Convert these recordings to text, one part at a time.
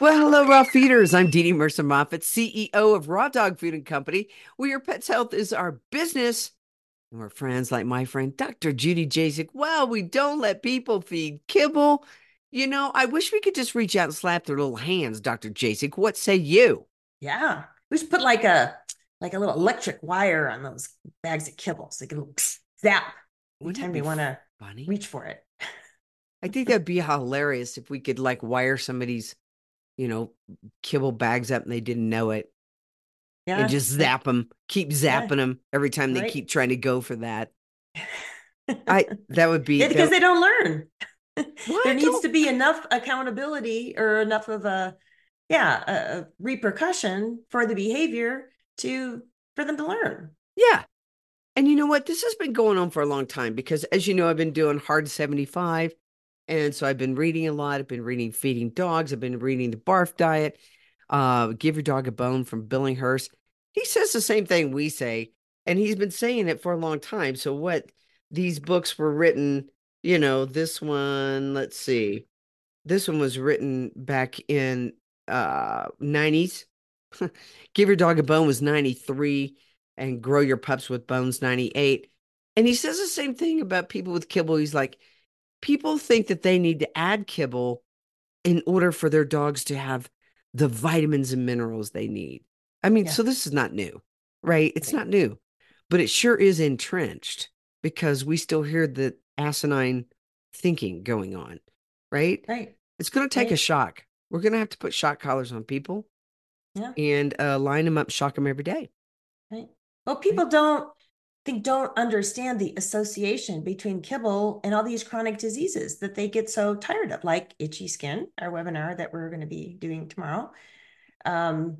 Well, hello, raw feeders. I'm Dee Dee Mercer Moffat, CEO of Raw Dog Food and Company, where your pet's health is our business. And we're friends like my friend Dr. Judy Jasek. Well, we don't let people feed kibble. You know, I wish we could just reach out and slap their little hands, Dr. Jasek. What say you? Yeah. We should put like a like a little electric wire on those bags of kibble so they can zap Wouldn't anytime you want to reach for it. I think that'd be hilarious if we could like wire somebody's, you know, kibble bags up and they didn't know it Yeah. and just zap them, keep Yeah. zapping them every time they Right. keep trying to go for that. I that would be Yeah, because that- they don't learn. There needs to be enough accountability or enough of a yeah, a, a repercussion for the behavior to for them to learn. Yeah. And you know what? This has been going on for a long time because, as you know, I've been doing Hard 75. And so I've been reading a lot. I've been reading Feeding Dogs. I've been reading The Barf Diet, uh, Give Your Dog a Bone from Billinghurst. He says the same thing we say, and he's been saying it for a long time. So, what these books were written, you know, this one, let's see, this one was written back in uh 90s. Give Your Dog a Bone was 93 and Grow Your Pups with Bones 98. And he says the same thing about people with kibble. He's like, people think that they need to add kibble in order for their dogs to have the vitamins and minerals they need. I mean, Yeah. so this is not new, right? It's Right. not new, but it sure is entrenched because we still hear the asinine thinking going on, right? Right. It's going to take a shock. We're going to have to put shock collars on people Yeah. and uh, line them up, shock them every day. Right. Well, people don't think don't understand the association between kibble and all these chronic diseases that they get so tired of, like itchy skin, our webinar that we're going to be doing tomorrow. Um,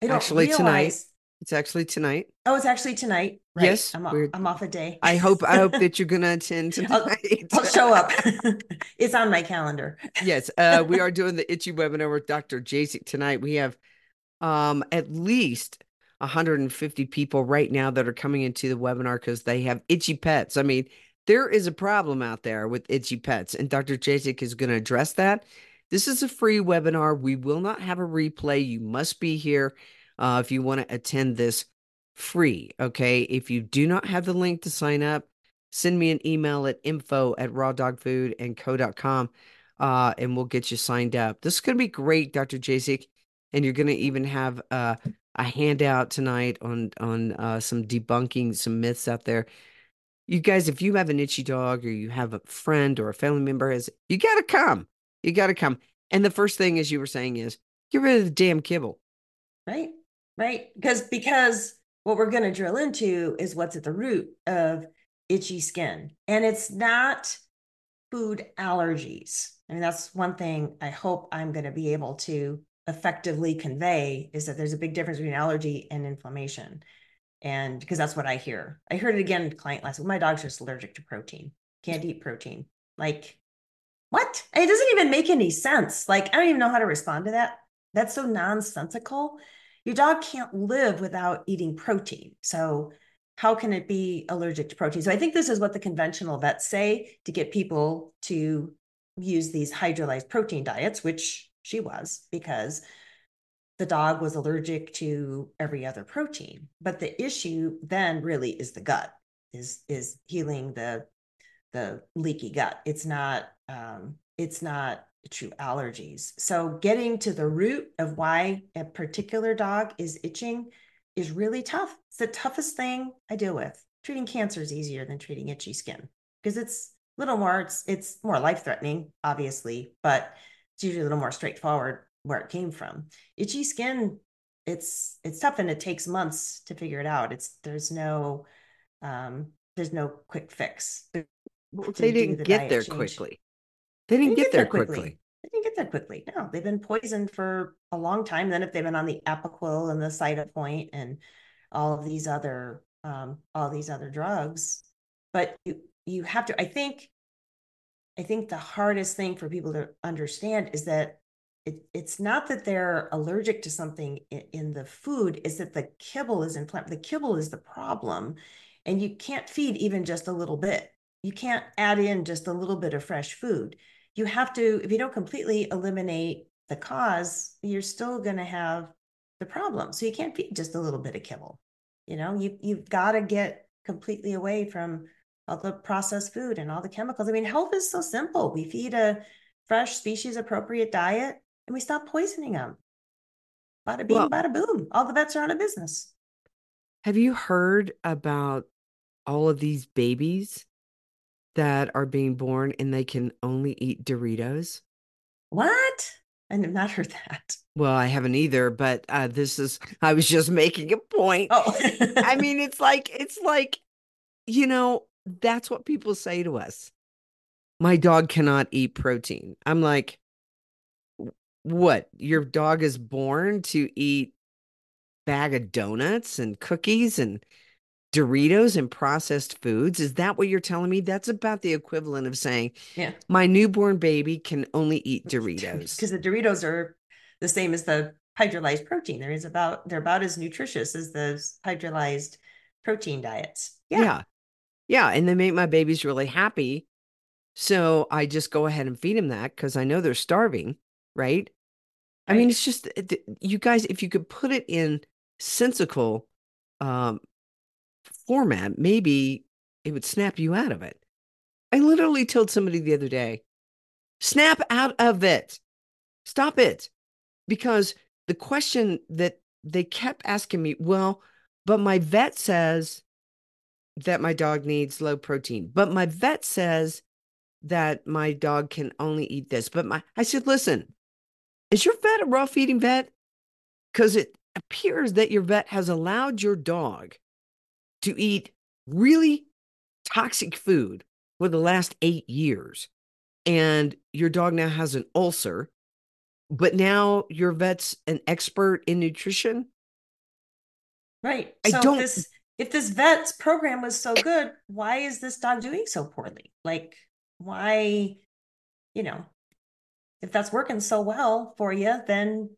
they don't Actually, tonight. It's actually tonight. Oh, it's actually tonight. Right. Yes, I'm off, I'm off a day. I hope I hope that you're going to attend I'll- tonight. I'll show up. it's on my calendar. yes, uh, we are doing the itchy webinar with Dr. Jasek tonight. We have um, at least 150 people right now that are coming into the webinar because they have itchy pets. I mean, there is a problem out there with itchy pets, and Dr. Jasek is going to address that. This is a free webinar. We will not have a replay. You must be here uh, if you want to attend this free. Okay. If you do not have the link to sign up, send me an email at info at rawdogfoodandco.com uh, and we'll get you signed up. This is going to be great, Dr. Jasek. And you're going to even have uh, a handout tonight on on uh, some debunking some myths out there. You guys, if you have an itchy dog or you have a friend or a family member has, you got to come. You got to come. And the first thing, as you were saying, is get rid of the damn kibble. Right. Right. Because because what we're going to drill into is what's at the root of itchy skin. And it's not food allergies. I mean, that's one thing I hope I'm going to be able to effectively convey is that there's a big difference between allergy and inflammation. And because that's what I hear. I heard it again, client last week. My dog's just allergic to protein, can't eat protein. Like, what? It doesn't even make any sense. Like, I don't even know how to respond to that. That's so nonsensical. Your dog can't live without eating protein. So, how can it be allergic to protein? So, I think this is what the conventional vets say to get people to use these hydrolyzed protein diets, which she was because the dog was allergic to every other protein. But the issue then really is the gut, is is healing the the leaky gut. It's not um, it's not true allergies. So getting to the root of why a particular dog is itching is really tough. It's the toughest thing I deal with. Treating cancer is easier than treating itchy skin because it's a little more it's it's more life threatening, obviously, but it's usually a little more straightforward where it came from. Itchy skin, it's it's tough and it takes months to figure it out. It's there's no um there's no quick fix. Well, they didn't the get there change. quickly. They didn't, get, there quickly. They didn't get there quickly. No, they've been poisoned for a long time. Then if they've been on the Apoquel and the Cytopoint and all of these other um, all these other drugs, but you you have to. I think I think the hardest thing for people to understand is that it, it's not that they're allergic to something in, in the food, is that the kibble is inflamed. The kibble is the problem. And you can't feed even just a little bit. You can't add in just a little bit of fresh food. You have to, if you don't completely eliminate the cause, you're still going to have the problem. So you can't feed just a little bit of kibble. You know, you, you've got to get completely away from all the processed food and all the chemicals. I mean, health is so simple. We feed a fresh, species appropriate diet and we stop poisoning them. Bada bing, well, bada boom. All the vets are out of business. Have you heard about all of these babies that are being born and they can only eat Doritos? What? I have not heard that. Well, I haven't either, but uh, this is, I was just making a point. Oh, I mean, it's like, it's like, you know, that's what people say to us. My dog cannot eat protein. I'm like, what? Your dog is born to eat bag of donuts and cookies and Doritos and processed foods. Is that what you're telling me? That's about the equivalent of saying, yeah, my newborn baby can only eat Doritos. Because the Doritos are the same as the hydrolyzed protein. There is about they're about as nutritious as those hydrolyzed protein diets. Yeah. yeah. Yeah, and they make my babies really happy. So I just go ahead and feed them that because I know they're starving, right? right? I mean, it's just you guys. If you could put it in sensical um, format, maybe it would snap you out of it. I literally told somebody the other day, snap out of it, stop it, because the question that they kept asking me, well, but my vet says that my dog needs low protein, but my vet says that my dog can only eat this. But my, I said, listen, is your vet a raw feeding vet? Because it appears that your vet has allowed your dog to eat really toxic food for the last eight years. And your dog now has an ulcer, but now your vet's an expert in nutrition. Right. I so don't. This if this vet's program was so good, why is this dog doing so poorly? Like, why, you know, if that's working so well for you, then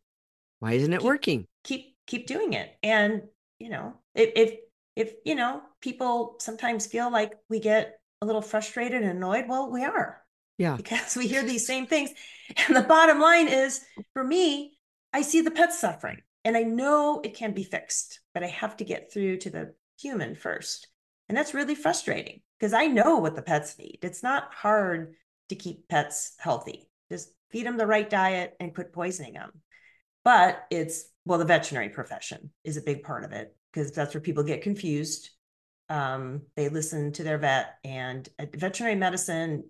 why isn't it keep, working? Keep keep doing it. And you know, if if if you know, people sometimes feel like we get a little frustrated and annoyed. Well, we are. Yeah. Because we hear these same things. And the bottom line is for me, I see the pets suffering and I know it can be fixed, but I have to get through to the human first. And that's really frustrating because I know what the pets need. It's not hard to keep pets healthy. Just feed them the right diet and quit poisoning them. But it's, well, the veterinary profession is a big part of it because that's where people get confused. Um, they listen to their vet, and veterinary medicine,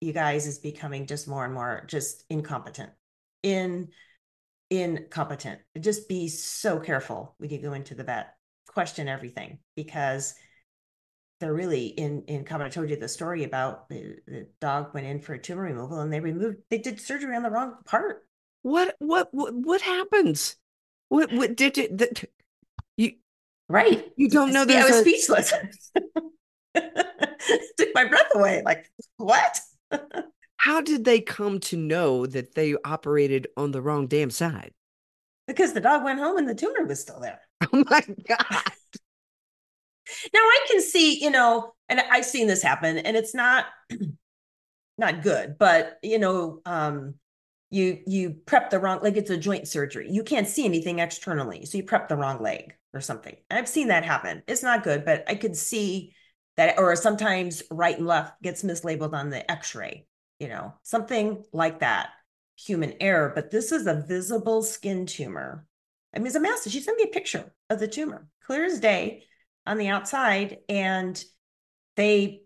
you guys, is becoming just more and more just incompetent. In incompetent. Just be so careful when you go into the vet question everything because they're really in in common. I told you the story about the, the dog went in for a tumor removal and they removed they did surgery on the wrong part. What what what, what happens? What what did it that, you right? You don't know that I was a... speechless. Took my breath away. Like what? How did they come to know that they operated on the wrong damn side? Because the dog went home and the tumor was still there. Oh my God. now I can see, you know, and I've seen this happen, and it's not not good, but you know, um, you you prep the wrong like it's a joint surgery. You can't see anything externally, so you prep the wrong leg or something. I've seen that happen. It's not good, but I could see that, or sometimes right and left gets mislabeled on the X-ray. You know, something like that, human error. But this is a visible skin tumor I mean, it's a massive. She sent me a picture of the tumor, clear as day on the outside. And they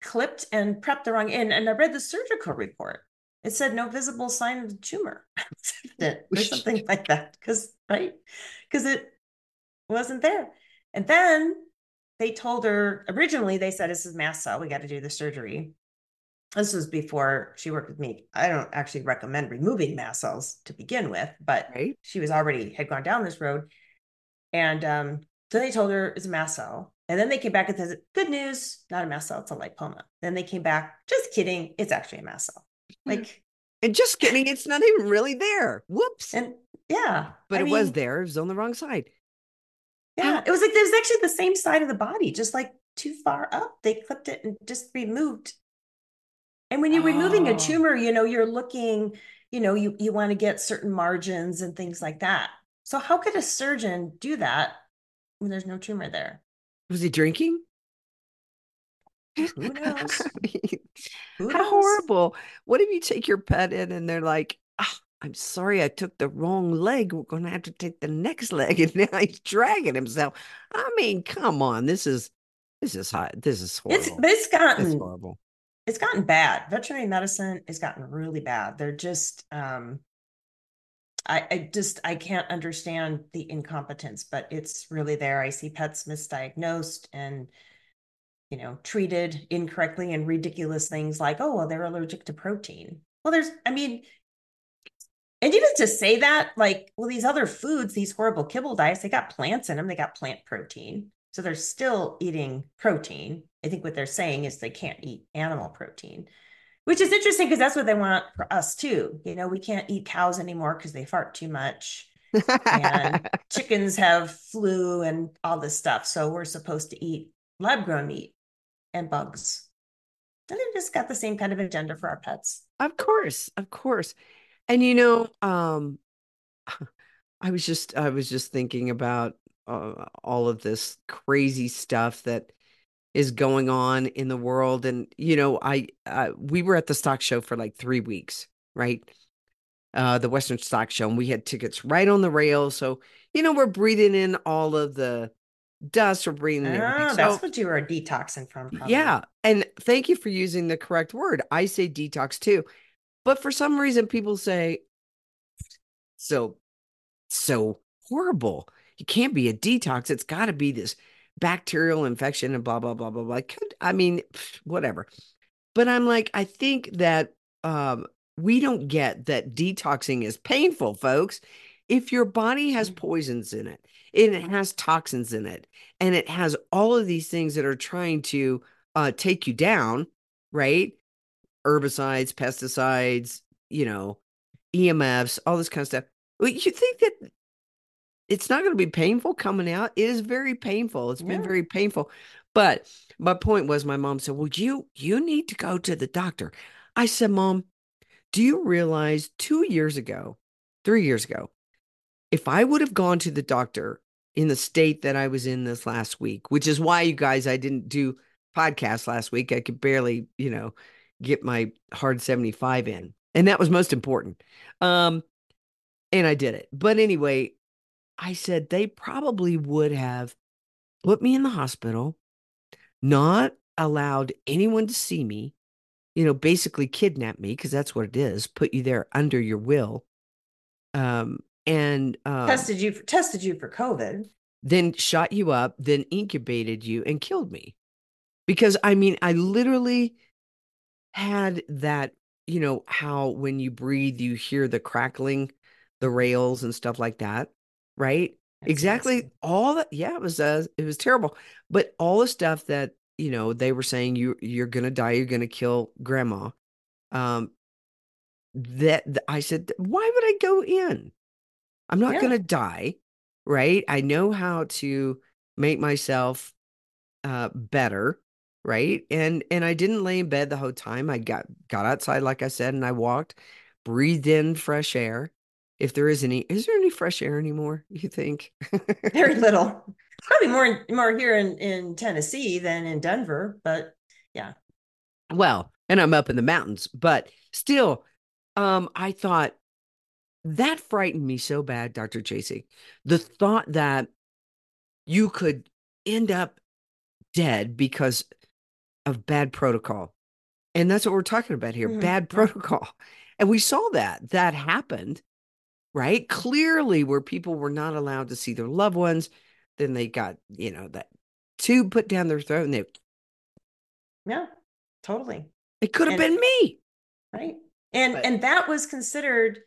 clipped and prepped the wrong end. And I read the surgical report. It said no visible sign of the tumor or something like that. Because, right? Because it wasn't there. And then they told her originally, they said, This is mast cell. We got to do the surgery. This was before she worked with me. I don't actually recommend removing mast cells to begin with, but Right. she was already had gone down this road. And um, so they told her it's a mast cell. And then they came back and said, good news, not a mast cell, it's a lipoma. Then they came back, just kidding, it's actually a mast cell. Like, And just kidding, it's not even really there. Whoops. and yeah. but I it was there. It was on the wrong side. Yeah. It was like it was actually the same side of the body, just like too far up. They clipped it and just removed. And when you're removing Oh. a tumor, you know, you're looking, you know, you, you want to get certain margins and things like that. So how could a surgeon do that when there's no tumor there? Was he drinking? Who knows? Who How knows? horrible. What if you take your pet in and they're like, "Ah, I'm sorry, I took the wrong leg. We're going to have to take the next leg. And now he's dragging himself. I mean, come on. This is, this is hot. This is It's horrible. but it's It's gotten horrible. It's gotten bad. Veterinary medicine has gotten really bad. They're just um I, I just I can't understand the incompetence, but it's really there. I see pets misdiagnosed and you know treated incorrectly and ridiculous things like, oh well, they're allergic to protein. Well, there's I mean, and even to say that, like, well, these other foods, these horrible kibble diets, they got plants in them, they got plant protein. So they're still eating protein. I think what they're saying is they can't eat animal protein, which is interesting because that's what they want for us too. You know, we can't eat cows anymore because they fart too much. And chickens have flu and all this stuff. So we're supposed to eat lab grown meat and bugs. And they've just got the same kind of agenda for our pets. Of course, of course. And you know, um I was just I was just thinking about uh, all of this crazy stuff that is going on in the world and you know, I uh, we were at the stock show for like 3 weeks, right? Uh the Western Stock Show and we had tickets right on the rail, so you know, we're breathing in all of the dust, we're breathing in everything. Ah, So- that's what you were detoxing from. probably. yeah. And thank you for using the correct word. I say detox too. But for some reason, people say, so, so horrible. You can't be a detox. It's got to be this bacterial infection and blah, blah, blah, blah, blah. Could, I mean, whatever. But I'm like, I think that um, we don't get that detoxing is painful, folks. If your body has Mm. poisons in it, and it has toxins in it, and it has all of these things that are trying to uh, take you down, right? Herbicides, pesticides, you know, EMFs, all this kind of stuff. Well, you think that it's not going to be painful coming out? It is very painful. It's been very painful. But my point was, my mom said, "Well, you you need to go to the doctor." I said, "Mom, do you realize two years ago, three years ago, if I would have gone to the doctor in the state that I was in this last week, which is why you guys, I didn't do podcast last week. I could barely, you know, get my hard 75 in. And that was most important. Um, and I did it. But anyway, I said they probably would have put me in the hospital, not allowed anyone to see me, you know, basically kidnap me, because that's what it is, put you there under your will. Um, and um, tested you for, tested you for COVID. then shot you up, then incubated you and killed me. Because I mean, I literally had that, you know, how when you breathe, you hear the crackling, the rales and stuff like that, right? That's exactly nasty. all that yeah, it was uh it was terrible. But all the stuff that, you know, they were saying you you're gonna die, you're gonna kill grandma. Um that I said, why would I go in? I'm not Yeah. going to die, right? I know how to make myself uh better, right? And and I didn't lay in bed the whole time. I got got outside like I said and I walked, breathed in fresh air. If there is any is there any fresh air anymore, you think? Very little. Probably more more here in in Tennessee than in Denver, but yeah. Well, and I'm up in the mountains, but still, um, I thought that frightened me so bad, Dr. Jasek. The thought that you could end up dead because of bad protocol. And that's what we're talking about here Mhm, bad protocol. And we saw that that happened, right? Clearly, where people were not allowed to see their loved ones. Then they got, you know, that tube put down their throat and they Yeah, totally. It could have And- been me. right and But- and that was considered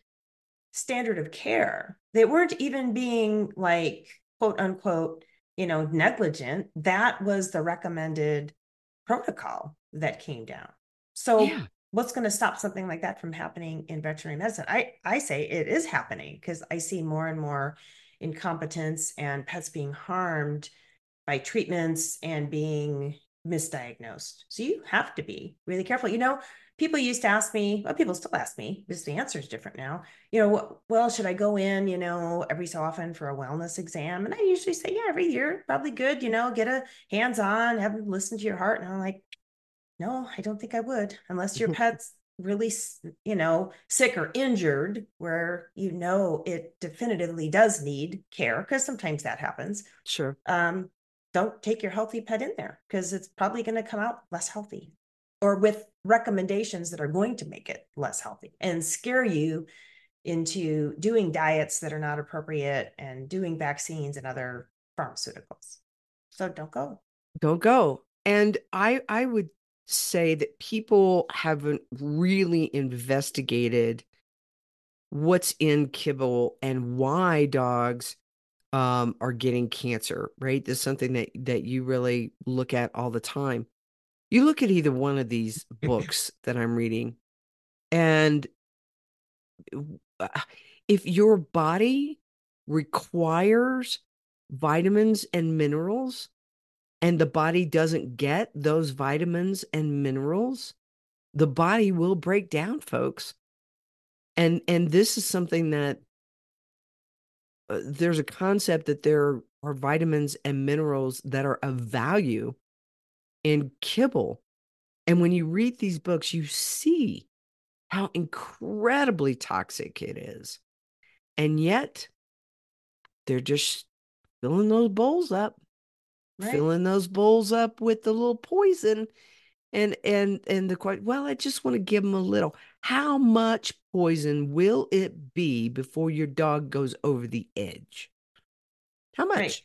standard of care they weren't even being like quote unquote you know negligent that was the recommended protocol that came down so Yeah. What's going to stop something like that from happening in veterinary medicine? I i say it is happening because i see more and more incompetence and pets being harmed by treatments and being misdiagnosed. So you have to be really careful. You know people used to ask me well people still ask me just the answer is different now you know well should i go in you know every so often for a wellness exam? And i usually say yeah every year probably good you know get a hands on have them listen to your heart. And i'm like no i don't think i would unless your pet's really you know sick or injured where you know it definitively does need care because sometimes that happens Sure. um, don't take your healthy pet in there because it's probably going to come out less healthy or with recommendations that are going to make it less healthy and scare you into doing diets that are not appropriate and doing vaccines and other pharmaceuticals. So don't go. Don't go. And I I would say that people haven't really investigated what's in kibble and why dogs um, are getting cancer, right? This is something that that you really look at all the time. You look at either one of these books that I'm reading, and uh, if your body requires vitamins and minerals, and the body doesn't get those vitamins and minerals, the body will break down, folks. And and this is something that uh, there's a concept that there are vitamins and minerals that are of value in kibble. And when you read these books, you see how incredibly toxic it is. And yet, they're just filling those bowls up, Right. filling those bowls up with the little poison. And and and the question, well, I just want to give them a little. How much poison will it be before your dog goes over the edge? How much? Right.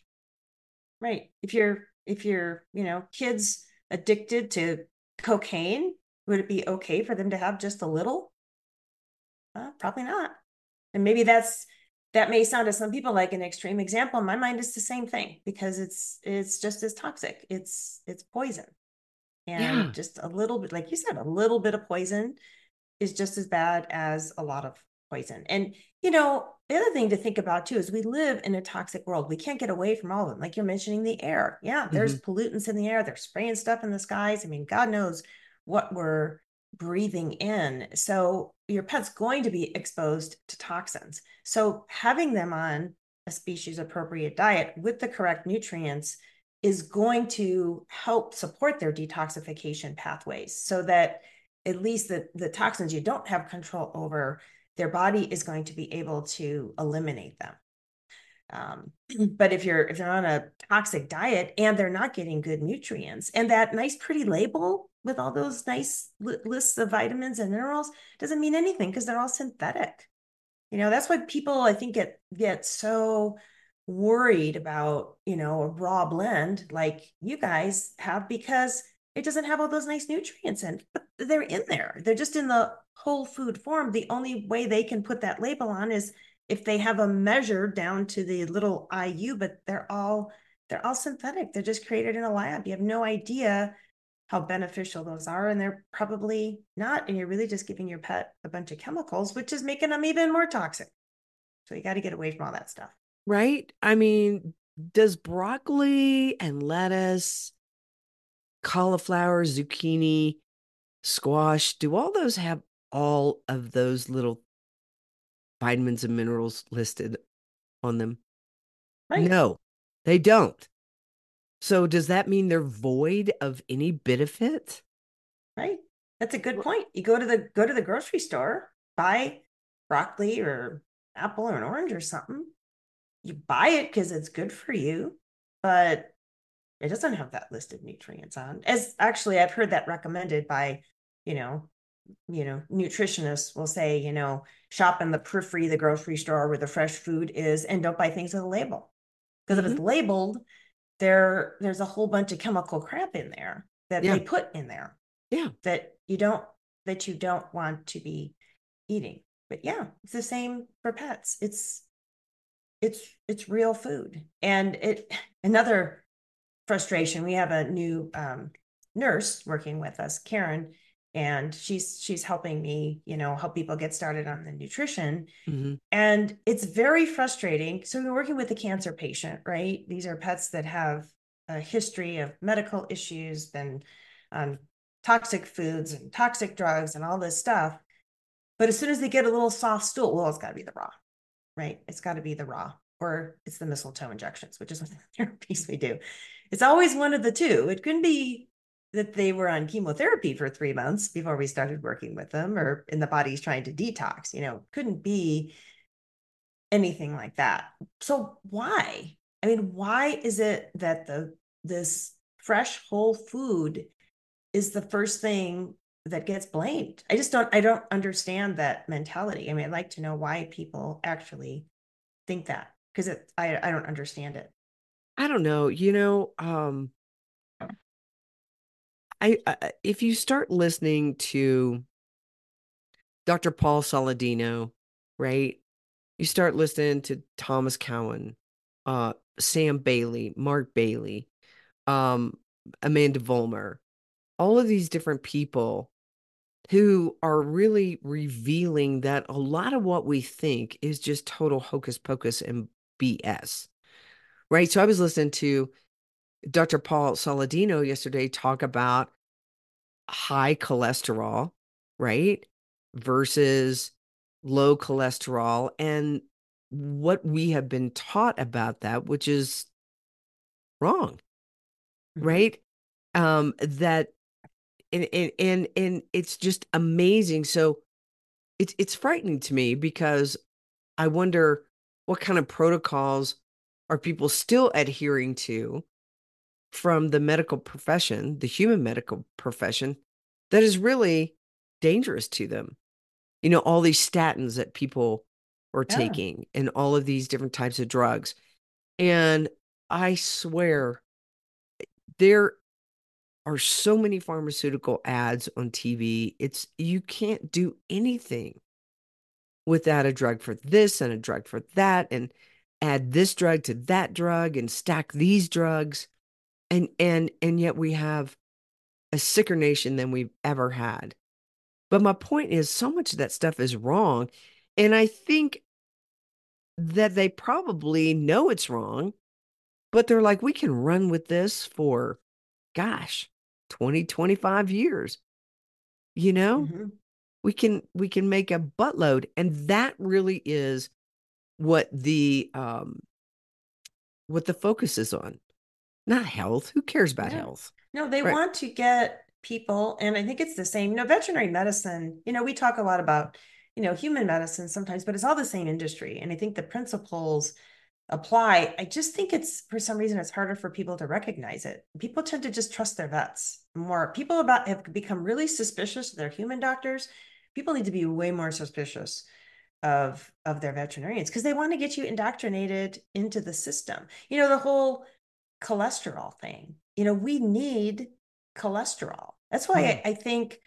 Right. If you're if you're, you know, kids addicted to cocaine, would it be okay for them to have just a little? Uh, probably not. And maybe that's that may sound to some people like an extreme example. In my mind, it's the same thing because it's it's just as toxic. It's it's poison. And Yeah. just a little bit, like you said, a little bit of poison is just as bad as a lot of poison. And you know, the other thing to think about too is we live in a toxic world. We can't get away from all of them. Like you're mentioning the air. Yeah, there's mm-hmm. pollutants in the air. They're spraying stuff in the skies. I mean, God knows what we're breathing in. So your pet's going to be exposed to toxins. So having them on a species appropriate diet with the correct nutrients is going to help support their detoxification pathways so that at least the, the toxins you don't have control over, their body is going to be able to eliminate them. Um, but if you're if they're on a toxic diet and they're not getting good nutrients and that nice pretty label with all those nice li- lists of vitamins and minerals doesn't mean anything because they're all synthetic. You know, that's why people I think get get so worried about, you know, a raw blend like you guys have because it doesn't have all those nice nutrients in, but they're in there. They're just in the whole food form. The only way they can put that label on is if they have a measure down to the little IU, but they're all they're all synthetic. They're just created in a lab. You have no idea how beneficial those are, and they're probably not. And you're really just giving your pet a bunch of chemicals, which is making them even more toxic. So you got to get away from all that stuff. Right? I mean, does broccoli and lettuce, cauliflower, zucchini, squash, do all those have all of those little vitamins and minerals listed on them? Right. No, they don't. So does that mean they're void of any benefit? Right. That's a good point. You go to the go to the grocery store, buy broccoli or apple or an orange or something. You buy it because it's good for you, but it doesn't have that list of nutrients on. As actually I've heard that recommended by, you know, you know, nutritionists will say, you know, shop in the periphery of the grocery store where the fresh food is and don't buy things with a label. Because if it's mm-hmm. labeled, there there's a whole bunch of chemical crap in there that Yeah. they put in there Yeah. that you don't that you don't want to be eating. But yeah, it's the same for pets. It's it's it's real food. And it another frustration, we have a new um, nurse working with us, Karen, and she's she's helping me you know help people get started on the nutrition. Mm-hmm. and it's very frustrating. So we're working with a cancer patient right? These are pets that have a history of medical issues been on toxic foods and toxic drugs and all this stuff. But as soon as they get a little soft stool well it's got to be the raw right? It's got to be the raw or it's the mistletoe injections which is what the therapies we do. It's always one of the two. It can be that they were on chemotherapy for three months before we started working with them or in the body's trying to detox you know couldn't be anything like that. So why? I mean why is it that the this fresh whole food is the first thing that gets blamed? I just don't i don't understand that mentality. I mean i'd like to know why people actually think that because it I, I don't understand it. I don't know you know um I, I if you start listening to Dr. Paul Saladino, right? You start listening to Thomas Cowan, uh, Sam Bailey, Mark Bailey, um, Amanda Vollmer, all of these different people who are really revealing that a lot of what we think is just total hocus pocus and BS. Right. So I was listening to Dr. Paul Saladino yesterday talk about high cholesterol, right? Versus low cholesterol and what we have been taught about that, which is wrong, mm-hmm. right? Um, that and, and and and it's just amazing. So it's it's frightening to me because I wonder what kind of protocols are people still adhering to from the medical profession, the human medical profession, that is really dangerous to them. You know, all these statins that people are yeah. taking and all of these different types of drugs. And I swear, there are so many pharmaceutical ads on TV. It's you can't do anything without a drug for this and a drug for that and add this drug to that drug and stack these drugs and and and yet we have a sicker nation than we've ever had. But my point is so much of that stuff is wrong and i think that they probably know it's wrong but they're like we can run with this for gosh 20 25 years. You know? Mm-hmm. we can we can make a buttload and that really is what the um what the focus is on not health. Who cares about yeah. health? No, they right. want to get people, and I think it's the same. You know, veterinary medicine, you know, we talk a lot about, you know, human medicine sometimes, but it's all the same industry. And I think the principles apply. I just think it's for some reason it's harder for people to recognize it. People tend to just trust their vets more. People about have become really suspicious of their human doctors. People need to be way more suspicious of of their veterinarians because they want to get you indoctrinated into the system. You know, the whole cholesterol thing. You know, we need cholesterol. That's why mm. I, I think,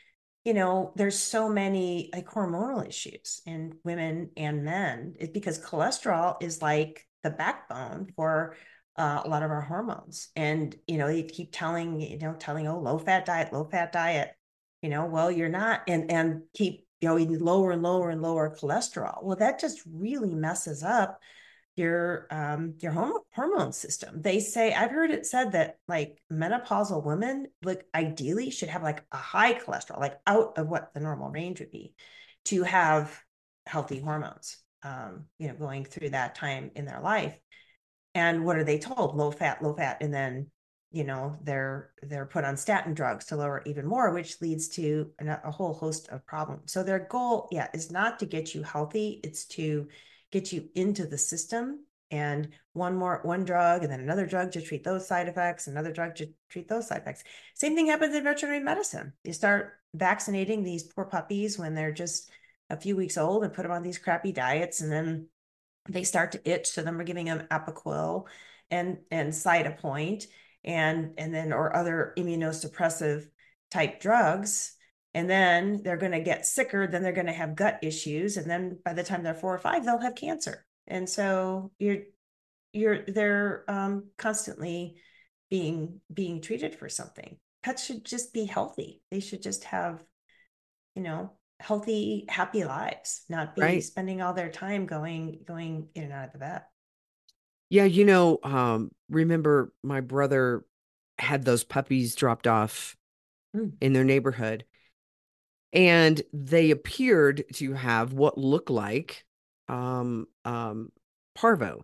you know, there's so many like hormonal issues in women and men. It's because cholesterol is like the backbone for uh, a lot of our hormones. And, you know, they keep telling, you know, telling, oh, low fat diet, low fat diet, you know, well, you're not, and, and keep, you know, lower and lower and lower cholesterol. Well, that just really messes up your um your hormone system. They say I've heard it said that like menopausal women like ideally should have like a high cholesterol, like out of what the normal range would be to have healthy hormones um you know going through that time in their life. And what are they told? Low fat, low fat and then you know they're they're put on statin drugs to lower even more which leads to a whole host of problems. So their goal yeah is not to get you healthy, it's to get you into the system and one more one drug and then another drug to treat those side effects another drug to treat those side effects. Same thing happens in veterinary medicine. You start vaccinating these poor puppies when they're just a few weeks old and put them on these crappy diets and then they start to itch so then we're giving them apoquel and and cytopoint and and then or other immunosuppressive type drugs and then they're going to get sicker then they're going to have gut issues and then by the time they're four or five they'll have cancer and so you're you're they're um, constantly being being treated for something pets should just be healthy they should just have you know healthy happy lives not be Right. spending all their time going going in and out of the vet Yeah, you know, um, remember my brother had those puppies dropped off Mm. in their neighborhood, and they appeared to have what looked like um, um, parvo.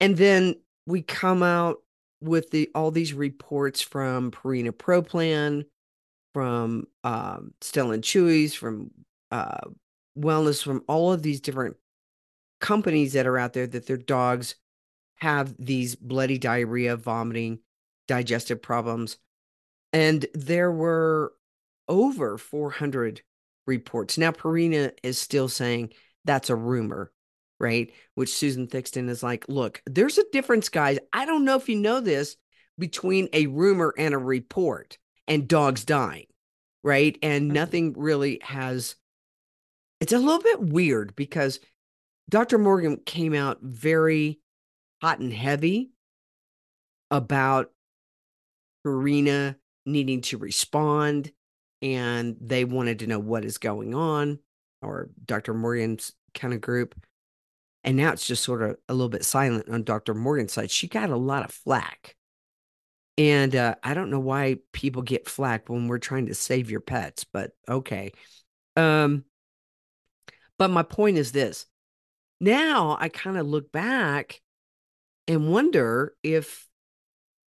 And then we come out with the all these reports from Purina Pro Plan, from um, Stella and Chewy's, from uh, Wellness, from all of these different companies that are out there that their dogs have these bloody diarrhea, vomiting, digestive problems. And there were over 400 reports. Now, Purina is still saying that's a rumor, right? Which Susan Thixton is like, look, there's a difference, guys. I don't know if you know this between a rumor and a report and dogs dying, right? And Mhm. nothing really has, it's a little bit weird because Dr. Morgan came out very hot and heavy about Purina needing to respond and they wanted to know what is going on or Dr. Morgan's kind of group. And now it's just sort of a little bit silent on Dr. Morgan's side. She got a lot of flack. And uh, I don't know why people get flack when we're trying to save your pets, but okay. Um, but my point is this now I kind of look back and wonder if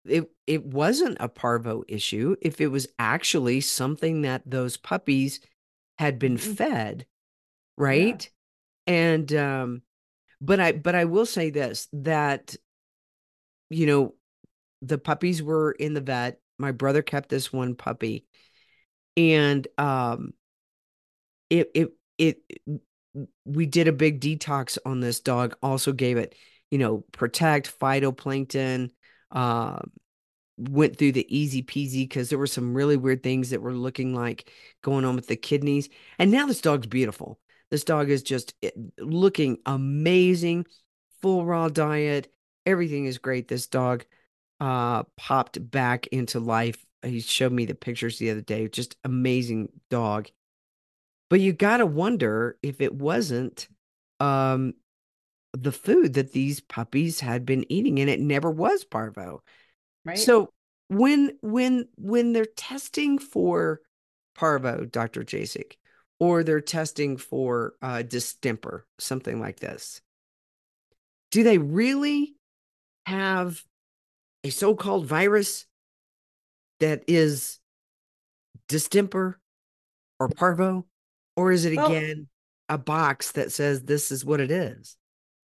it it wasn't a parvo issue, if it was actually something that those puppies had been Mhm. fed, right? And um but I but I will say this that you know the puppies were in the vet. My brother kept this one puppy and um it it it we did a big detox on this dog also gave it you know protect phytoplankton um went through the easy peasy because there were some really weird things that were looking like going on with the kidneys and now this dog's beautiful. This dog is just eh, looking amazing full raw diet everything is great. This dog uh popped back into life. He showed me the pictures the other day just amazing dog. But you got to wonder if it wasn't um the food that these puppies had been eating and it never was parvo. Right. So when when when they're testing for parvo dr jasek or they're testing for uh distemper something like this do they really have a so-called virus that is distemper or parvo? Or is it Well- again a box that says this is what it is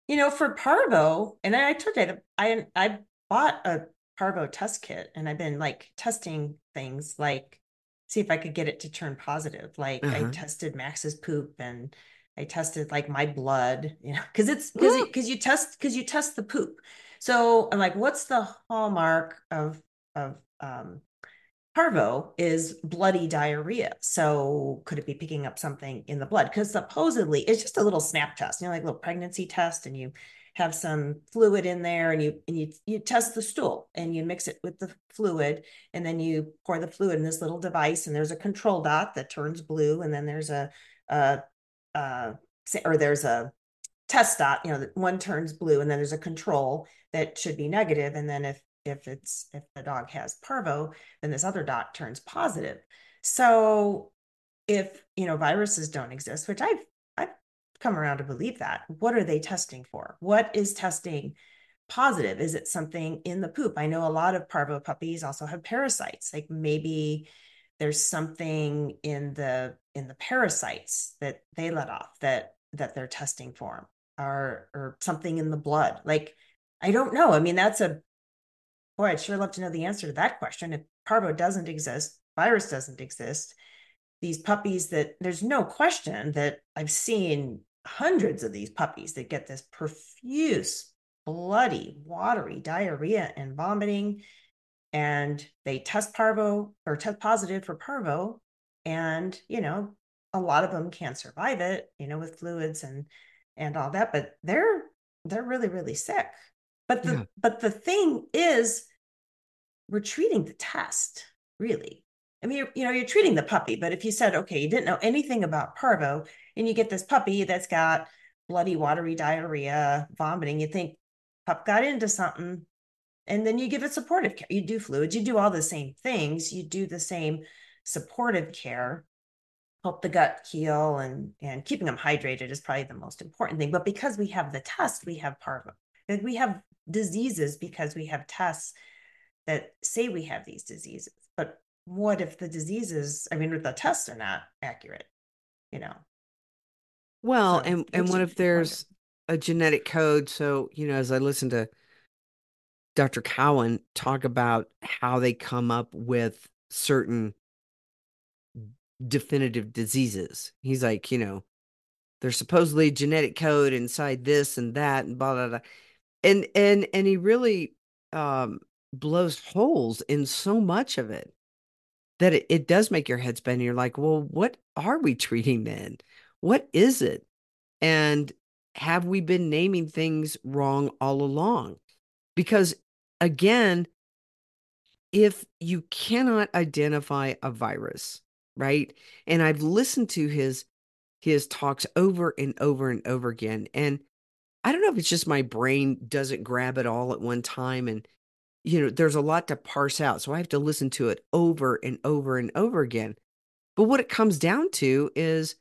you know for parvo and i took it. i i bought a parvo test kit and i've been like testing things like see if i could get it to turn positive like i Uh-huh. tested max's poop and i tested like my blood you know because it's because because you test because you test the poop so i'm like what's the hallmark of of um parvo is bloody diarrhea so could it be picking up something in the blood? Because supposedly it's just a little snap test you know like a little pregnancy test and you have some fluid in there and you and you you test the stool and you mix it with the fluid and then you pour the fluid in this little device and there's a control dot that turns blue and then there's a uh uh or there's a test dot you know that one turns blue and then there's a control that should be negative and then if if it's if the dog has parvo then this other dot turns positive. So if you know viruses don't exist which i've i've come around to believe that what are they testing for? What is testing positive? Is it something in the poop? I know a lot of parvo puppies also have parasites. Like maybe there's something in the in the parasites that they let off that that they're testing for or or something in the blood. Like i don't know. I mean that's a boy i'd sure love to know the answer to that question. If parvo doesn't exist virus doesn't exist these puppies that there's no question that i've seen hundreds of these puppies that get this profuse bloody watery diarrhea and vomiting and they test parvo or test positive for parvo and you know a lot of them can't survive it you know with fluids and and all that but they're they're really really sick but the Yeah. but the thing is we're treating the test really. I mean you're, you know you're treating the puppy but if you said okay you didn't know anything about parvo and you get this puppy that's got bloody watery diarrhea vomiting you think pup got into something and then you give it supportive care. You do fluids you do all the same things you do the same supportive care. Help the gut heal and and keeping them hydrated is probably the most important thing but because we have the test we have parvo. We have diseases because we have tests that say we have these diseases but what if the diseases i mean the tests are not accurate you know Well, So, and and what if there's a genetic code? So, you know, as I listen to Dr. Cowan talk about how they come up with certain definitive diseases, he's like, you know, there's supposedly a genetic code inside this and that and blah blah blah. And and and he really um blows holes in so much of it that it, it does make your head spin. You're like, well, what are we treating then? What is it? And have we been naming things wrong all along? Because again, if you cannot identify a virus, right? And I've listened to his his talks over and over and over again. And I don't know if it's just my brain doesn't grab it all at one time. And, you know, there's a lot to parse out. So I have to listen to it over and over and over again. But what it comes down to is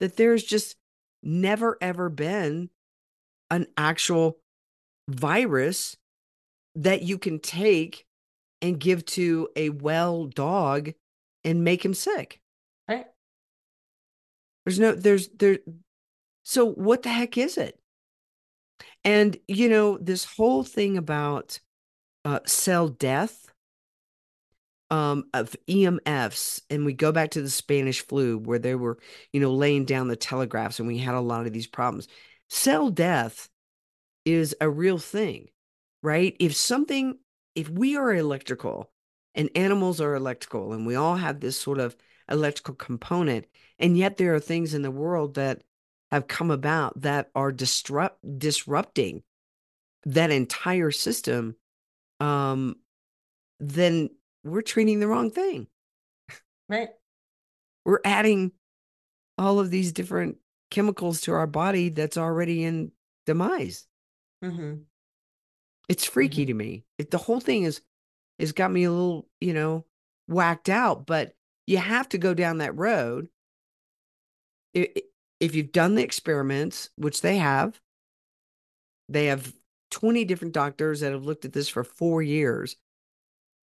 that there's just never, ever been an actual virus that you can take and give to a well dog and make him sick. right There's no, there's, there. So what the heck is it? And, you know, this whole thing about uh, cell death um, of EMFs, and we go back to the Spanish flu where they were, you know, laying down the telegraphs and we had a lot of these problems. Cell death is a real thing, right? If something, if we are electrical and animals are electrical and we all have this sort of electrical component, and yet there are things in the world that have come about that are disrupt disrupting that entire system, um, then we're treating the wrong thing. right We're adding all of these different chemicals to our body that's already in demise. hmm It's freaky to me. It, the whole thing is has got me a little, you know, whacked out. But you have to go down that road. I- i- If you've done the experiments, which they have, they have 20 different doctors that have looked at this for four years,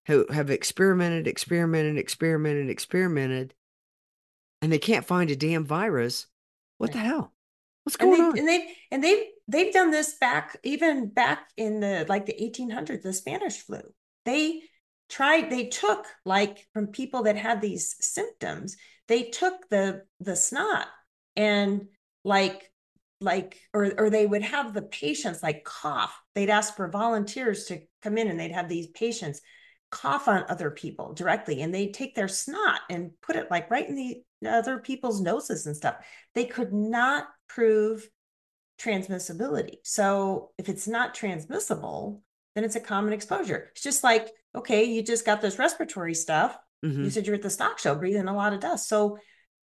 who have experimented, experimented, experimented, experimented, and they can't find a damn virus. What the hell? What's and going they on? and they've and they've they've done this back even back in the like the 1800s the spanish flu they tried they took like from people that had these symptoms they took the the snot and like like or or they would have the patients like cough they'd ask for volunteers to come in and they'd have these patients cough on other people directly and they'd take their snot and put it like right in the other people's noses and stuff they could not prove transmissibility. So if it's not transmissible, then it's a common exposure. It's just like, okay, you just got this respiratory stuff. Mhm. You said you're at the stock show breathing a lot of dust. So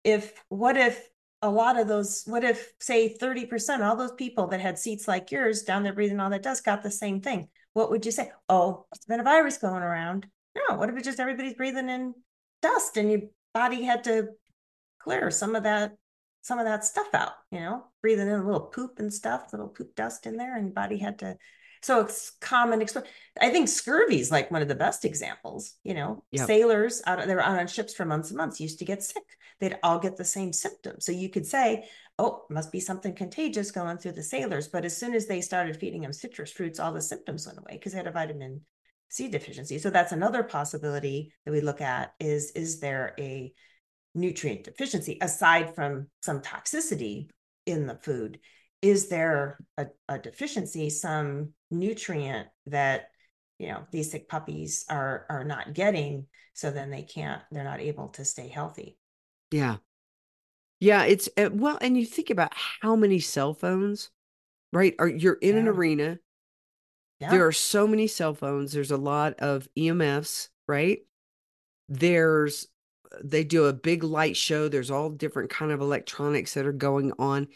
if what if a lot of those, what if say 30%, all those people that had seats like yours down there breathing all that dust got the same thing? What would you say? Oh, it's been a virus going around. No, what if it's just everybody's breathing in dust and your body had to clear some of that some of that stuff out, you know, breathing in a little poop and stuff, little poop dust in there, and your body had to. So it's common. I think scurvy is like one of the best examples. You know, Yep. sailors out they were out on ships for months and months used to get sick. They'd all get the same symptoms. So you could say, "Oh, must be something contagious going through the sailors." But as soon as they started feeding them citrus fruits, all the symptoms went away because they had a vitamin C deficiency. So that's another possibility that we look at: is is there a nutrient deficiency aside from some toxicity in the food is there a, a deficiency some nutrient that you know these sick puppies are are not getting so then they can't they're not able to stay healthy Yeah. Yeah, it's uh, well, and you think about how many cell phones, right? Are you're in an Yeah. arena. Yeah. There are so many cell phones. There's a lot of EMFs, right? There's they do a big light show. There's all different kind of electronics that are going on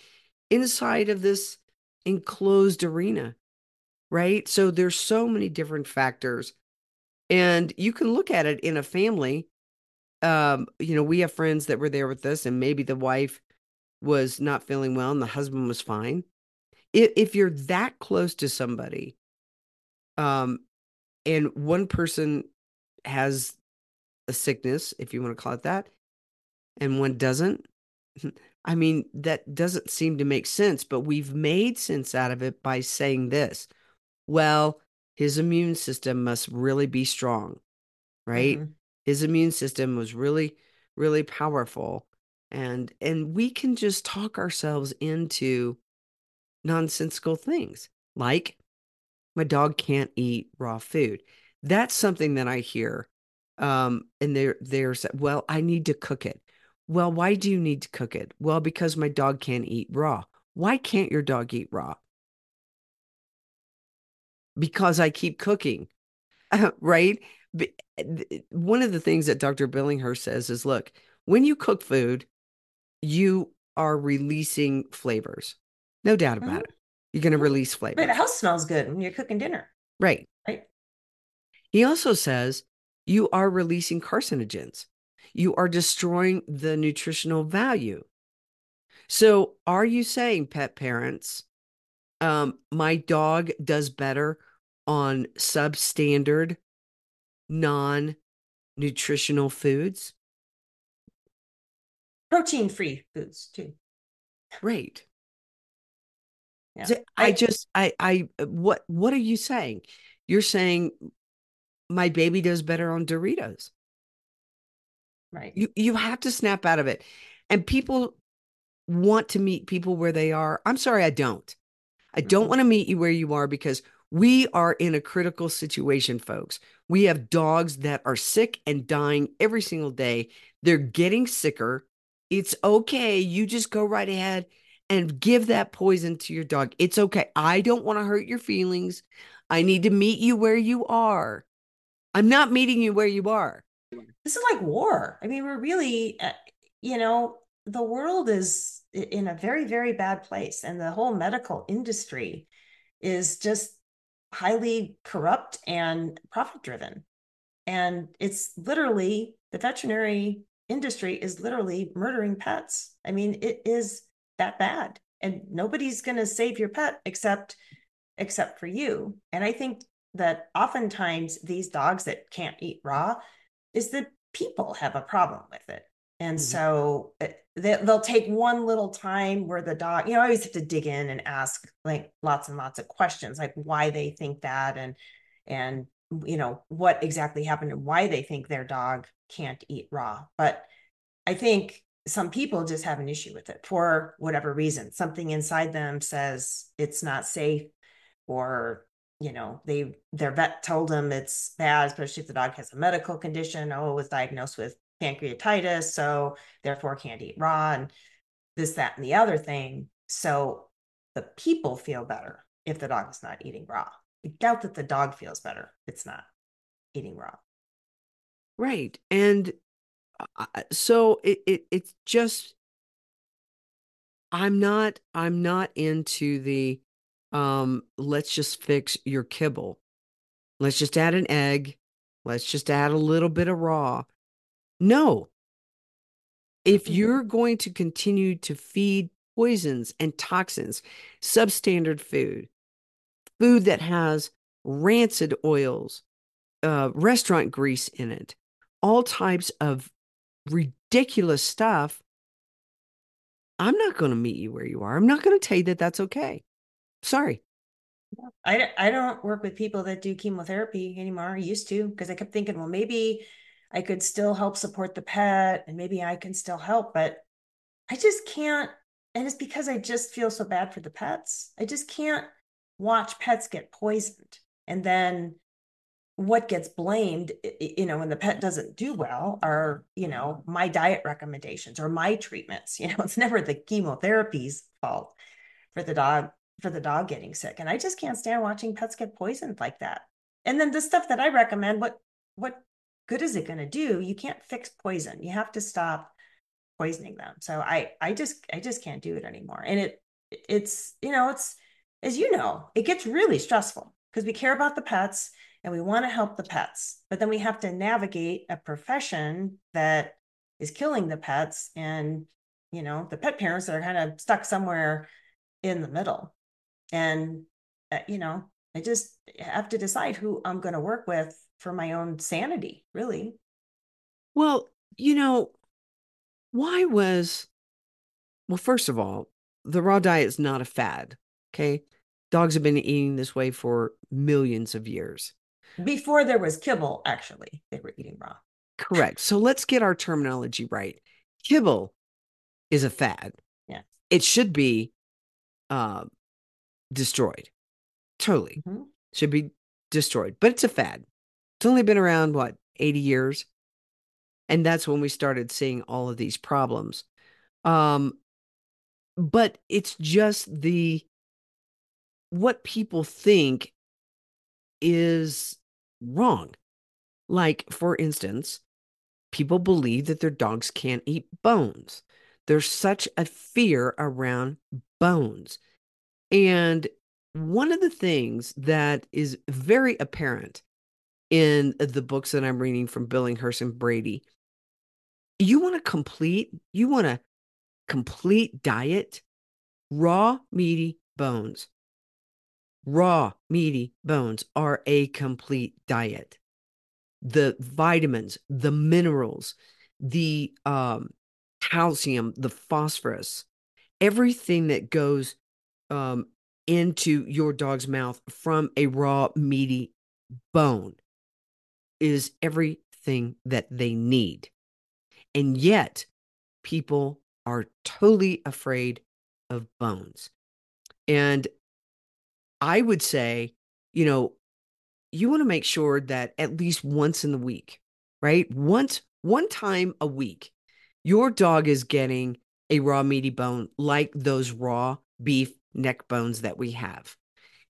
inside of this enclosed arena, right? So there's so many different factors. And you can look at it in a family. Um, you know, we have friends that were there with us, and maybe the wife was not feeling well and the husband was fine. If, if you're that close to somebody, um, and one person has a sickness, if you want to call it that, and one doesn't, I mean, that doesn't seem to make sense, but we've made sense out of it by saying this. Well, his immune system must really be strong, right? Mhm. His immune system was really, really powerful. And and we can just talk ourselves into nonsensical things like my dog can't eat raw food. That's something that I hear. Um, and there there's well, I need to cook it. Well, why do you need to cook it? Well, because my dog can't eat raw. Why can't your dog eat raw? Because I keep cooking, right? But th- one of the things that Dr. Billinghurst says is look, when you cook food, you are releasing flavors. No doubt about Mhm. it. You're going to Mhm. release But flavors. the house smells good when you're cooking dinner, Right. right? He also says you are releasing carcinogens. You are destroying the nutritional value. So, are you saying, pet parents, um, my dog does better on substandard, non nutritional foods? Protein free foods too. Right. Yeah. So I I- just, I, I, what, what are you saying? You're saying my baby does better on Doritos. Right. You you have to snap out of it. And people want to meet people where they are. I'm sorry, I don't. I don't Mhm. want to meet you where you are because we are in a critical situation, folks. We have dogs that are sick and dying every single day. They're getting sicker. It's okay. You just go right ahead and give that poison to your dog. It's okay. I don't want to hurt your feelings. I need to meet you where you are. I'm not meeting you where you are. this is like war. I mean, we're really, uh, you know, the world is in a very, very bad place, and the whole medical industry is just highly corrupt and profit driven. And it's literally the veterinary industry is literally murdering pets. I mean, it is that bad, and nobody's going to save your pet except except for you. And I think that oftentimes these dogs that can't eat raw is that people have a problem with it. And Mhm. so uh, they, they'll take one little time where the dog, you know, I always have to dig in and ask like lots and lots of questions, like why they think that and, and, you know, what exactly happened and why they think their dog can't eat raw. But I think some people just have an issue with it for whatever reason. Something inside them says it's not safe, or you know, they their vet told them it's bad, especially if the dog has a medical condition. Oh, it was diagnosed with pancreatitis, so therefore can't eat raw, and this, that, and the other thing. So the people feel better if the dog is not eating raw. Doubt that the dog feels better if it's not eating raw. Right. And uh, so it, it it's just I'm not I'm not into the um let's just fix your kibble. Let's just add an egg. Let's just add a little bit of raw. No. If you're going to continue to feed poisons and toxins, substandard food, food that has rancid oils, uh, restaurant grease in it, all types of ridiculous stuff. I'm not going to meet you where you are. I'm not going to tell you that that's okay. Sorry. I, I don't work with people that do chemotherapy anymore. I used to because I kept thinking, well, maybe I could still help support the pet and maybe I can still help, but I just can't. And it's because I just feel so bad for the pets. I just can't watch pets get poisoned and then what gets blamed, you know, when the pet doesn't do well are, you know, my diet recommendations or my treatments. You know, it's never the chemotherapy's fault for the dog for the dog getting sick. And I just can't stand watching pets get poisoned like that. And then the stuff that I recommend, what what good is it going to do? You can't fix poison. You have to stop poisoning them. So I I just I just can't do it anymore. And it it's you know it's as you know it gets really stressful because we care about the pets and we want to help the pets, but then we have to navigate a profession that is killing the pets and you know the pet parents that are kind of stuck somewhere in the middle. And uh, you know I just have to decide who I'm going to work with for my own sanity, really. Well, you know, why was, well, first of all, the raw diet is not a fad. Okay. Dogs have been eating this way for millions of years. Before there was kibble, actually, they were eating raw. Correct. So let's get our terminology right. Kibble is a fad. Yeah. It should be uh, destroyed. Totally. Mm-hmm. Should be destroyed. But it's a fad. It's only been around, what, 80 years? And that's when we started seeing all of these problems. Um, but it's just the what people think is wrong. Like, for instance, people believe that their dogs can't eat bones. There's such a fear around bones. And one of the things that is very apparent in the books that I'm reading from Billinghurst and Brady, you want to complete, you want a complete diet, raw, meaty bones. Raw, meaty bones are a complete diet. The vitamins, the minerals, the um, calcium, the phosphorus, everything that goes um, into your dog's mouth from a raw, meaty bone is everything that they need. And yet, people are totally afraid of bones. And I would say, you know, you want to make sure that at least once in the week, right? Once, one time a week, your dog is getting a raw meaty bone like those raw beef neck bones that we have.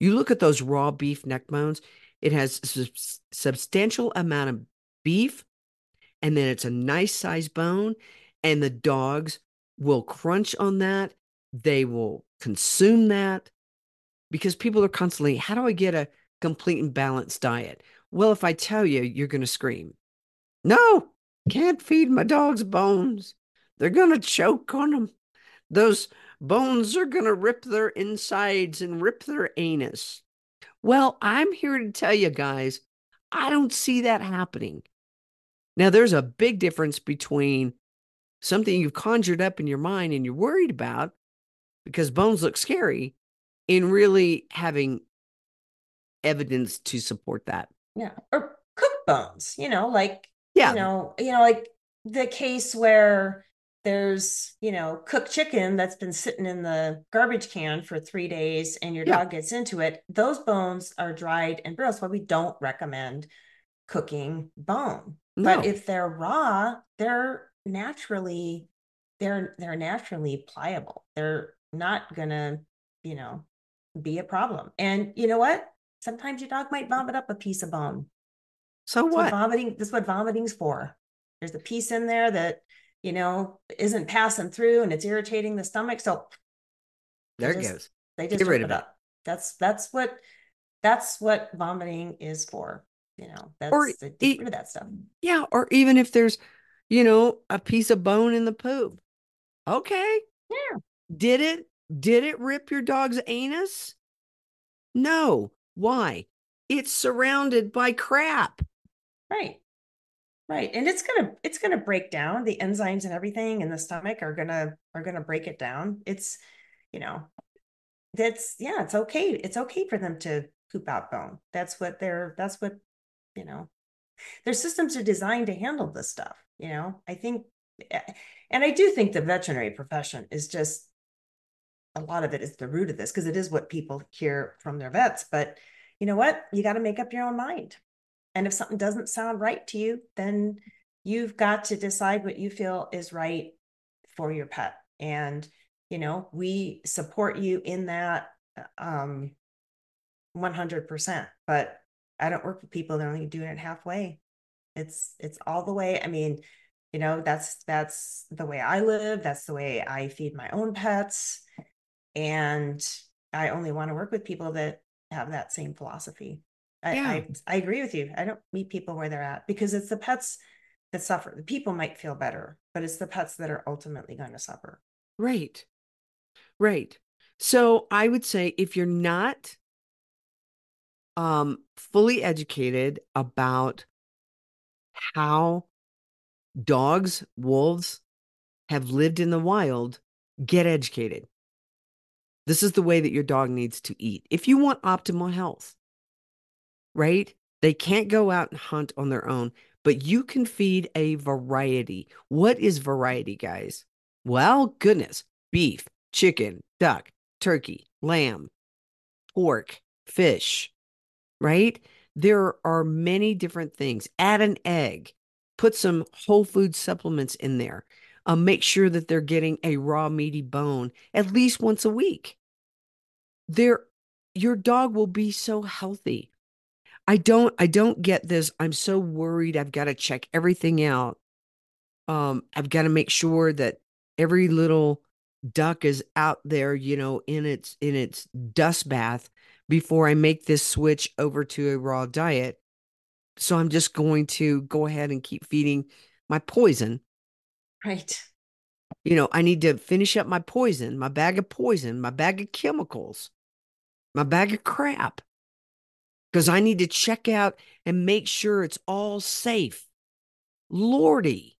You look at those raw beef neck bones, it has a substantial amount of beef, and then it's a nice size bone, and the dogs will crunch on that. They will consume that because people are constantly, how do I get a complete and balanced diet? Well, if I tell you, you're going to scream. No, can't feed my dogs bones. They're going to choke on them. Those bones are going to rip their insides and rip their anus. Well, I'm here to tell you guys, I don't see that happening. Now, there's a big difference between something you've conjured up in your mind and you're worried about because bones look scary in really having evidence to support that. Yeah. Or cooked bones, you know, like, yeah. you know, you know, like the case where there's you know cooked chicken that's been sitting in the garbage can for three days and your yeah. dog gets into it those bones are dried and broiled so we don't recommend cooking bone. No. but if they're raw they're naturally they're they're naturally pliable. They're not gonna you know be a problem. And you know what? Sometimes your dog might vomit up a piece of bone. So that's what? what? vomiting that's what vomiting's for. There's a piece in there that you know, isn't passing through and it's irritating the stomach. So there it goes. They just Get rid of it up. That's that's what that's what vomiting is for. You know, that's or get rid of that stuff. Yeah, or even if there's, you know, a piece of bone in the poop. Okay. Yeah. Did it did it rip your dog's anus? No. Why? It's surrounded by crap. Right. Right. And it's gonna it's gonna break down the enzymes and everything in the stomach are gonna are gonna break it down. It's, you know, that's yeah, it's okay. It's okay for them to poop out bone. That's what they're that's what, you know, their systems are designed to handle this stuff, you know. I think eh, and I do think the veterinary profession is just a lot of it is the root of this because it is what people hear from their vets. But you know what? You got to make up your own mind And if something doesn't sound right to you, then you've got to decide what you feel is right for your pet. And, you know, we support you in that um 100%. But I don't work with people that are only doing it halfway. It's it's all the way. I mean, you know, that's that's the way I live. That's the way I feed my own pets. And I only want to work with people that have that same philosophy. I, Yeah. I, I agree with you. I don't meet people where they're at because it's the pets that suffer. The people might feel better, but it's the pets that are ultimately going to suffer. Right. Right. So I would say if you're not um fully educated about how dogs, wolves have lived in the wild, get educated. This is the way that your dog needs to eat. If you want optimal health, right? They can't go out and hunt on their own, but you can feed a variety. What is variety, guys? Well, goodness, beef, chicken, duck, turkey, lamb, pork, fish, right? There are many different things. Add an egg, put some whole food supplements in there. Um, make sure that they're getting a raw meaty bone at least once a week. There, your dog will be so healthy. I don't, I don't get this. I'm so worried. I've got to check everything out. Um, I've got to make sure that every little duck is out there, you know, in its in its dust bath before I make this switch over to a raw diet. So I'm just going to go ahead and keep feeding my poison. Right. You know, I need to finish up my poison, my bag of poison, my bag of chemicals, my bag of crap. Because I need to check out and make sure it's all safe. Lordy.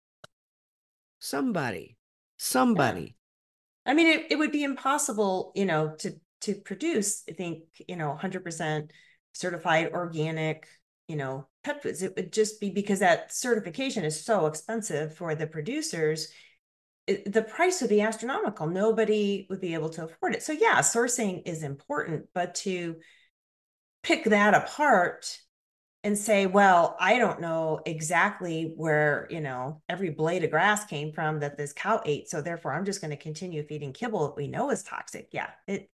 Somebody, somebody. I mean, it, it would be impossible, you know, to to produce, I think, you know, 100% certified organic, you know, pet foods. It would just be because that certification is so expensive for the producers. It, the price would be astronomical. Nobody would be able to afford it. So yeah, sourcing is important, but to pick that apart and say, well, I don't know exactly where, you know, every blade of grass came from that this cow ate. So therefore I'm just going to continue feeding kibble that we know is toxic. Yeah. It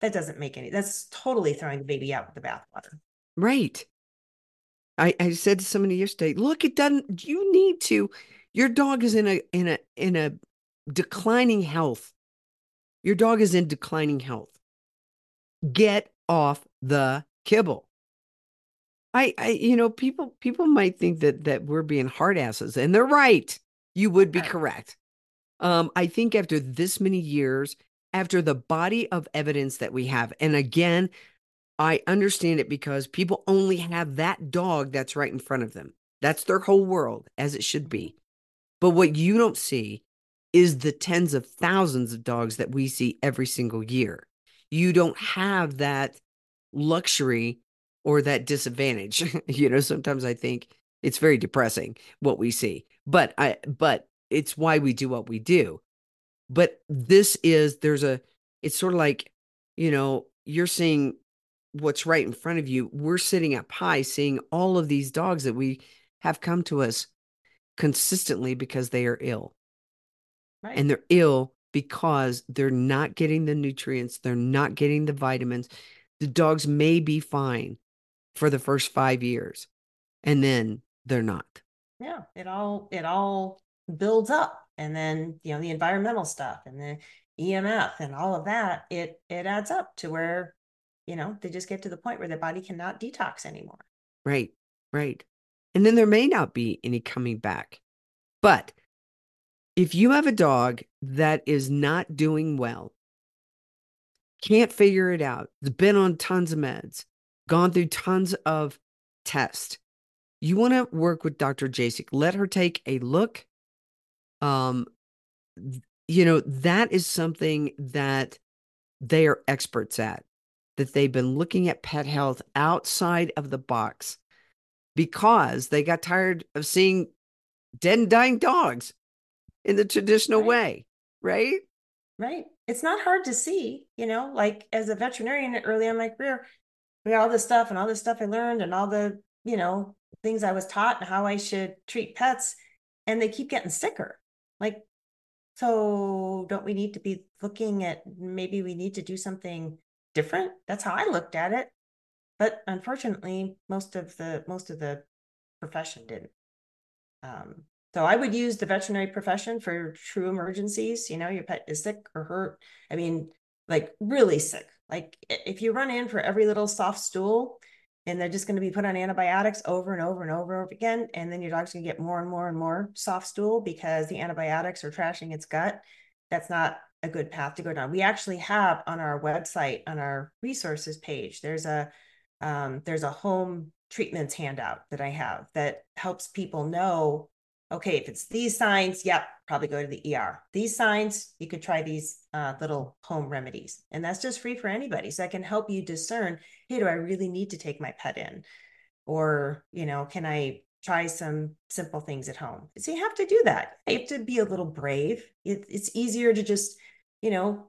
that doesn't make any that's totally throwing the baby out with the bathwater. Right. I, I said to somebody yesterday, look, it doesn't you need to your dog is in a in a in a declining health. Your dog is in declining health. Get off the kibble. I, I you know, people people might think that that we're being hard asses, and they're right. You would be correct. Um, I think after this many years, after the body of evidence that we have, and again, I understand it because people only have that dog that's right in front of them. That's their whole world, as it should be. But what you don't see is the tens of thousands of dogs that we see every single year. You don't have that luxury or that disadvantage. you know, sometimes I think it's very depressing what we see. But I but it's why we do what we do. But this is there's a it's sort of like, you know, you're seeing what's right in front of you. We're sitting up high seeing all of these dogs that we have come to us consistently because they are ill Right. and they're ill because they're not getting the nutrients, they're not getting the vitamins. The dogs may be fine for the first five years, and then they're not. yeah, it all it all builds up. And then, you know, the environmental stuff and the EMF and all of that, it it adds up to where, you know, they just get to the point where their body cannot detox anymore. Right, right. And then there may not be any coming back. But if you have a dog that is not doing well, can't figure it out, has been on tons of meds, gone through tons of tests, you want to work with Dr. Jasek. Let her take a look. Um, you know, that is something that they are experts at, that they've been looking at pet health outside of the box because they got tired of seeing dead and dying dogs in the traditional Right. way, right? Right. It's not hard to see, you know, like as a veterinarian early in my career, we all this stuff and all this stuff I learned and all the, you know, things I was taught and how I should treat pets, and they keep getting sicker. Like, so don't we need to be looking at maybe we need to do something different? That's how I looked at it. But unfortunately, most of the most of the profession didn't. Um, so I would use the veterinary profession for true emergencies. You know, your pet is sick or hurt. I mean, like really sick. Like if you run in for every little soft stool and they're just going to be put on antibiotics over and over and over and over again, and then your dog's going to get more and more and more soft stool because the antibiotics are trashing its gut. That's not a good path to go down. We actually have on our website, on our resources page, there's a um, there's a home treatments handout that I have that helps people know okay, if it's these signs, yep, probably go to the ER. These signs, you could try these uh, little home remedies. And that's just free for anybody. So I can help you discern hey, do I really need to take my pet in? Or, you know, can I try some simple things at home? So you have to do that. You have to be a little brave. It, it's easier to just, you know,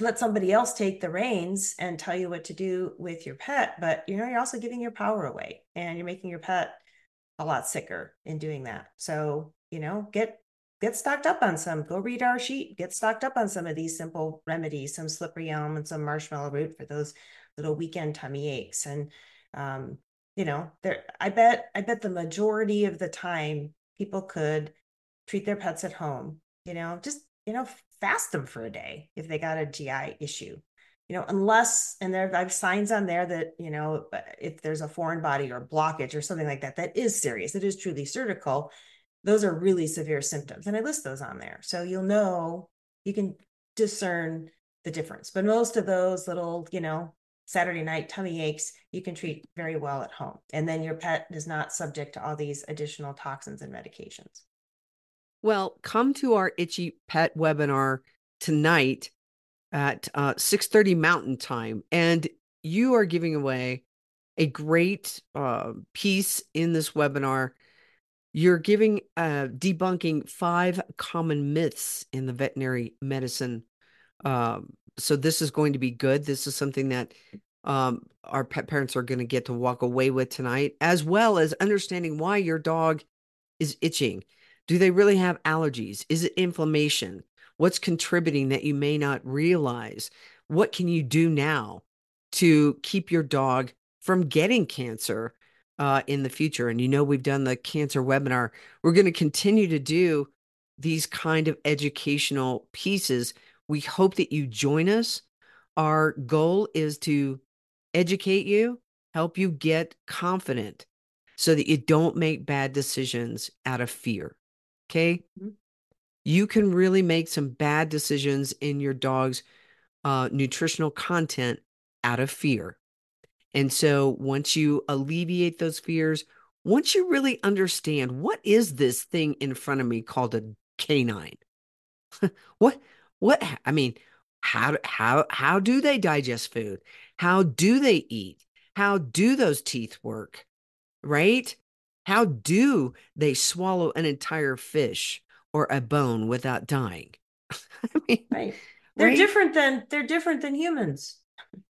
let somebody else take the reins and tell you what to do with your pet but you know you're also giving your power away and you're making your pet a lot sicker in doing that so you know get get stocked up on some go read our sheet get stocked up on some of these simple remedies some slippery elm and some marshmallow root for those little weekend tummy aches and um, you know there i bet i bet the majority of the time people could treat their pets at home you know just you know fast them for a day if they got a GI issue. You know, unless and there I have signs on there that you know uh, if there's a foreign body or blockage or something like that that is serious, it is truly surgical. Those are really severe symptoms, and I list those on there, so you'll know you can discern the difference. But most of those little, you know, Saturday night tummy aches, you can treat very well at home. And then your pet is not subject to all these additional toxins and medications. Well, come to our Itchy Pet webinar tonight at uh, 6.30 Mountain Time. And you are giving away a great uh, piece in this webinar. You're giving, uh, debunking five common myths in the veterinary medicine. Um, so this is going to be good. This is something that um, our pet parents are going to get to walk away with tonight, as well as understanding why your dog is itching do they really have allergies? Is it inflammation? What's contributing that you may not realize? What can you do now to keep your dog from getting cancer uh, in the future? And you know, we've done the cancer webinar. We're going to continue to do these kind of educational pieces. We hope that you join us. Our goal is to educate you, help you get confident so that you don't make bad decisions out of fear. Okay. Mm-hmm. You can really make some bad decisions in your dog's uh, nutritional content out of fear. And so once you alleviate those fears, once you really understand what is this thing in front of me called a canine? what what I mean, how how how do they digest food? How do they eat? How do those teeth work? Right? How do they swallow an entire fish or a bone without dying? I mean, right. They're right? different than they're different than humans.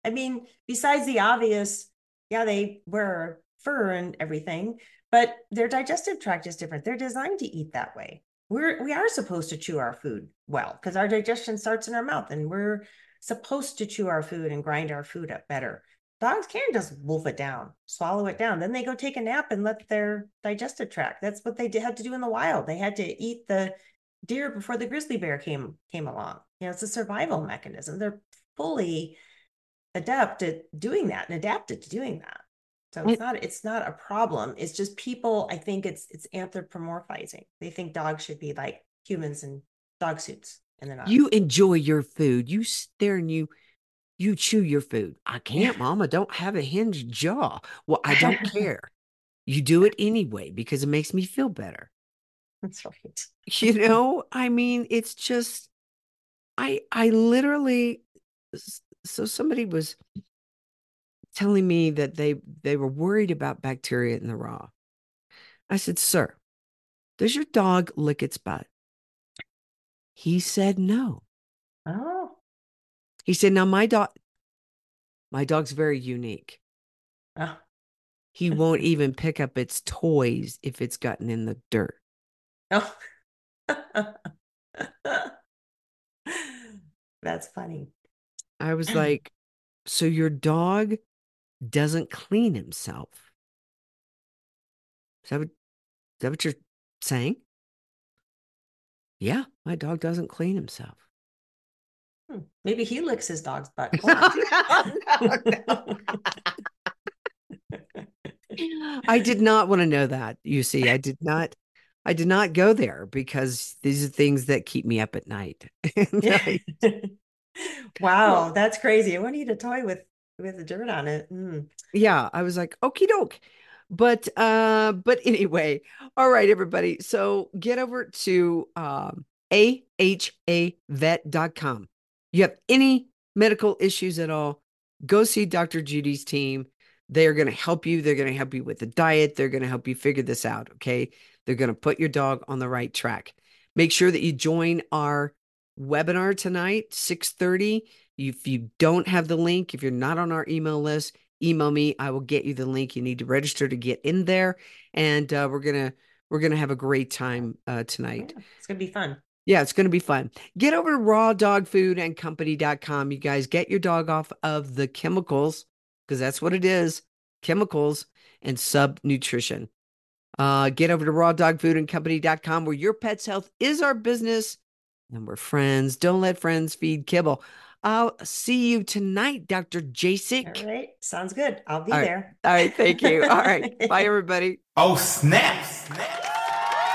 I mean, besides the obvious, yeah, they wear fur and everything, but their digestive tract is different. They're designed to eat that way. We're we are supposed to chew our food well because our digestion starts in our mouth and we're supposed to chew our food and grind our food up better dogs can just wolf it down, swallow it down. Then they go take a nap and let their digestive tract. That's what they had to do in the wild. They had to eat the deer before the grizzly bear came came along. You know, it's a survival mechanism. They're fully adept at doing that and adapted to doing that. So it's not it's not a problem. It's just people. I think it's it's anthropomorphizing. They think dogs should be like humans in dog suits, and they're not. You enjoy your food. You stare and you you chew your food. I can't, mom. I don't have a hinged jaw. Well, I don't care. You do it anyway because it makes me feel better. That's right. you know, I mean, it's just I I literally so somebody was telling me that they they were worried about bacteria in the raw. I said, "Sir, does your dog lick its butt?" He said, "No." Oh. He said, Now my dog, my dog's very unique. Oh. he won't even pick up its toys if it's gotten in the dirt. Oh. That's funny. I was like, so your dog doesn't clean himself. Is that what, is that what you're saying? Yeah, my dog doesn't clean himself. Hmm, Maybe he licks his dog's butt. No, no, no. I did not want to know that. You see, I did not. I did not go there because these are things that keep me up at night. I- wow, that's crazy. I want to eat a toy with with the dirt on it. Mm. yeah, I was like, okie doke. But uh, but anyway, all right, everybody. So get over to um ahavet.com. You have any medical issues at all, go see Dr. Judy's team. They are going to help you. They're going to help you with the diet. They're going to help you figure this out. Okay. They're going to put your dog on the right track. Make sure that you join our webinar tonight, 6:30. If you don't have the link, if you're not on our email list, email me. I will get you the link. You need to register to get in there. And uh, we're gonna we're gonna have a great time uh, tonight. It's gonna be fun. Yeah, it's going to be fun. Get over to rawdogfoodandcompany.com. You guys get your dog off of the chemicals because that's what it is chemicals and subnutrition. Uh, get over to rawdogfoodandcompany.com where your pet's health is our business and we're friends. Don't let friends feed kibble. I'll see you tonight, Dr. Jasek. All right, sounds good. I'll be All right. there. All right. Thank you. All right. Bye, everybody. Oh, snap! snap.